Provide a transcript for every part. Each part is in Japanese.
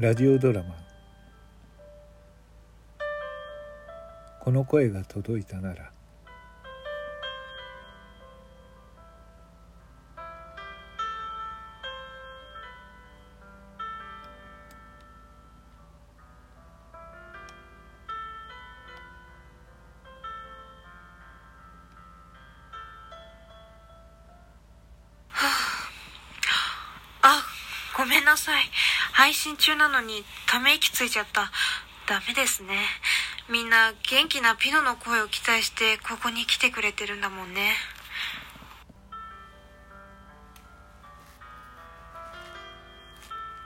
ラジオドラマ「この声が届いたなら」ごめんなさい。配信中なのにため息ついちゃった。ダメですね。みんな元気なピノの声を期待してここに来てくれてるんだもんね。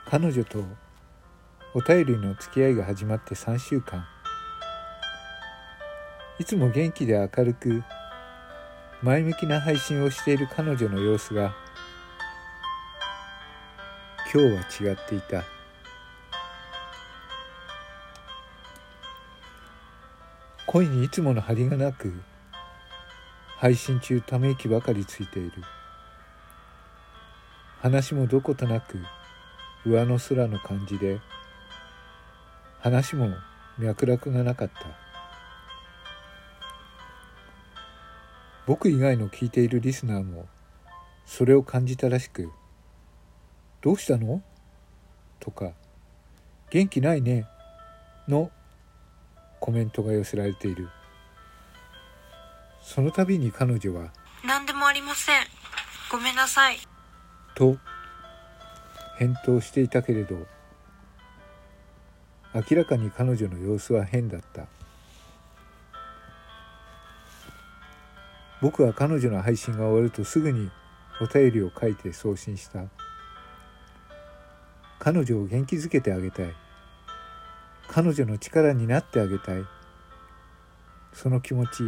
彼女とお便りの付き合いが始まって3週間いつも元気で明るく前向きな配信をしている彼女の様子が今日は違っていた。声にいつもの張りがなく配信中ため息ばかりついている。話もどことなく上の空の感じで話も脈絡がなかった。僕以外の聞いているリスナーもそれを感じたらしく「どうしたの?」とか「元気ないね」のコメントが寄せられているその度に彼女は何でもありません。ごめんなさい。「と返答していたけれど明らかに彼女の様子は変だった僕は彼女の配信が終わるとすぐにお便りを書いて送信した彼女を元気づけてあげたい。彼女の力になってあげたい。その気持ち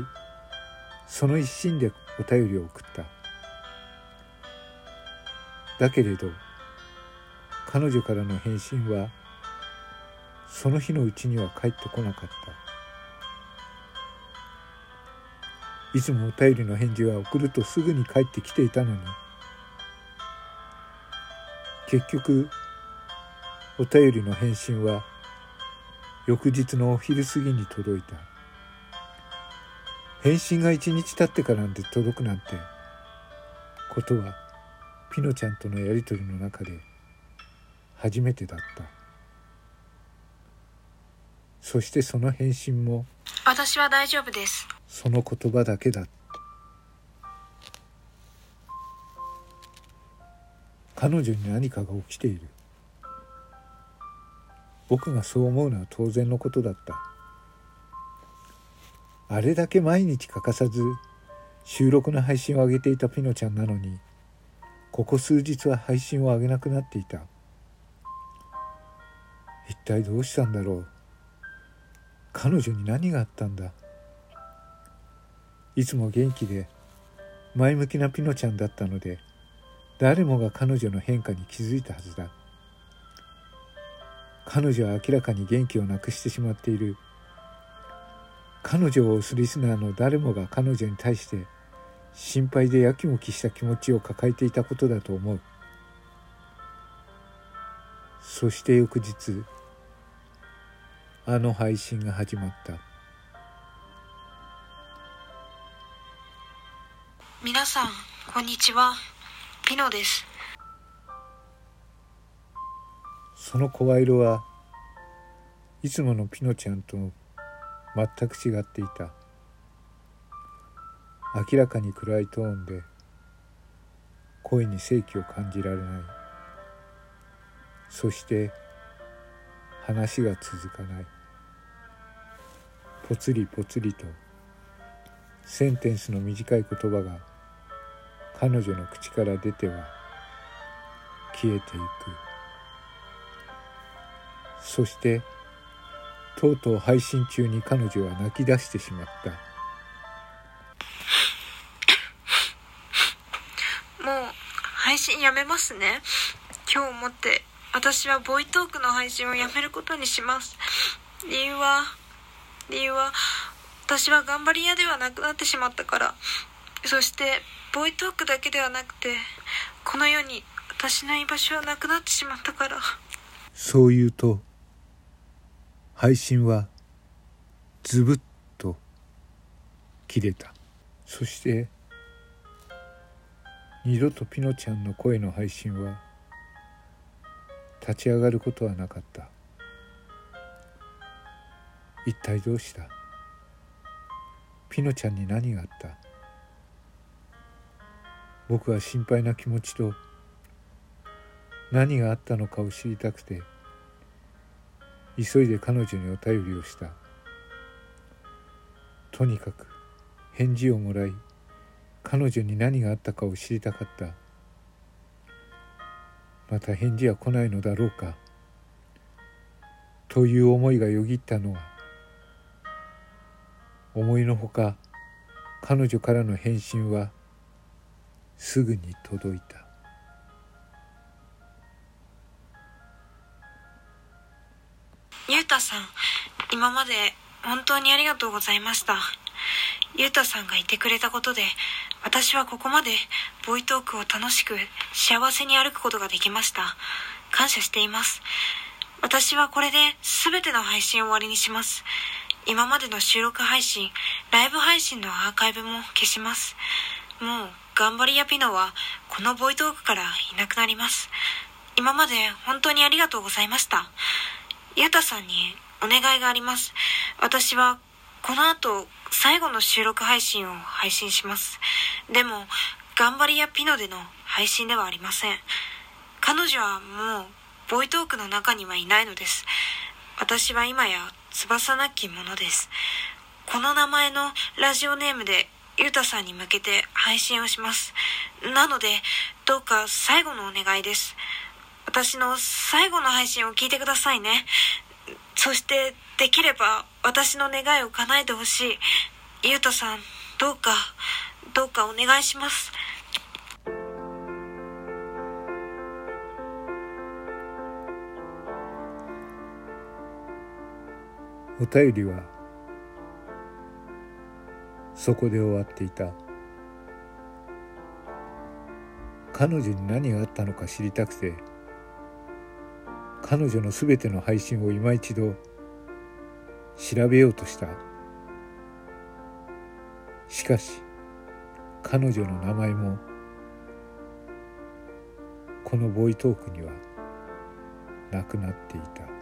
その一心でお便りを送った。だけれど彼女からの返信はその日のうちには返ってこなかった。いつもお便りの返事は送るとすぐに返ってきていたのに結局お便りの返信は翌日のお昼過ぎに届いた。返信が一日経ってからなんて届くなんてことはピノちゃんとのやり取りの中で初めてだった。そしてその返信も私は大丈夫です。その言葉だけだ彼女に何かが起きている僕がそう思うのは当然のことだった。あれだけ毎日欠かさず収録の配信を上げていたピノちゃんなのにここ数日は配信を上げなくなっていた。一体どうしたんだろう。彼女に何があったんだ。いつも元気で前向きなピノちゃんだったので誰もが彼女の変化に気づいたはずだ。彼女は明らかに元気をなくしてしまっている彼女を推すリスナーの誰もが彼女に対して心配でやきもきした気持ちを抱えていたことだと思うそして翌日あの配信が始まった皆さん、こんにちは。ピノです。その声色はいつものピノちゃんと全く違っていた。明らかに暗いトーンで声に正気を感じられない。そして話が続かない。ぽつりぽつりとセンテンスの短い言葉が彼女の口から出ては消えていく。そしてとうとう配信中に彼女は泣き出してしまった。もう配信やめますね。今日をもって私はボイトークの配信をやめることにします。理由は理由は私は頑張り屋ではなくなってしまったから。そしてボイトークだけではなくてこの世に私の居場所はなくなってしまったから。そう言うと配信はズブッと切れた。そして二度とピノちゃんの声の配信は立ち上がることはなかった。一体どうした？ピノちゃんに何があった？僕は心配な気持ちと何があったのかを知りたくて。急いで彼女にお便りをした。とにかく返事をもらい彼女に何があったかを知りたかった。また返事は来ないのだろうか。という思いがよぎったのは思いのほか彼女からの返信はすぐに届いた。ゆうたさん今まで本当にありがとうございました。ゆうたさんがいてくれたことで私はここまでボイトークを楽しく幸せに歩くことができました。感謝しています。私はこれで全ての配信を終わりにします。今までの収録配信ライブ配信のアーカイブも消します。もう頑張りやピノはこのボイトークからいなくなります。今まで本当にありがとうございました。ゆうたさんにお願いがあります。私はこの後最後の収録配信を配信します。でも頑張りやピノでの配信ではありません。彼女はもうボイトークの中にはいないのです。私は今や翼なき者です。この名前のラジオネームでゆうたさんに向けて配信をします。なのでどうか最後のお願いです。私の最後の配信を聞いてくださいね。そしてできれば私の願いを叶えてほしい。ゆうたさんどうかどうかお願いします。お便りはそこで終わっていた。彼女に何があったのか知りたくて彼女の全ての配信を今一度調べようとした。しかし彼女の名前もこのボイトークにはなくなっていた。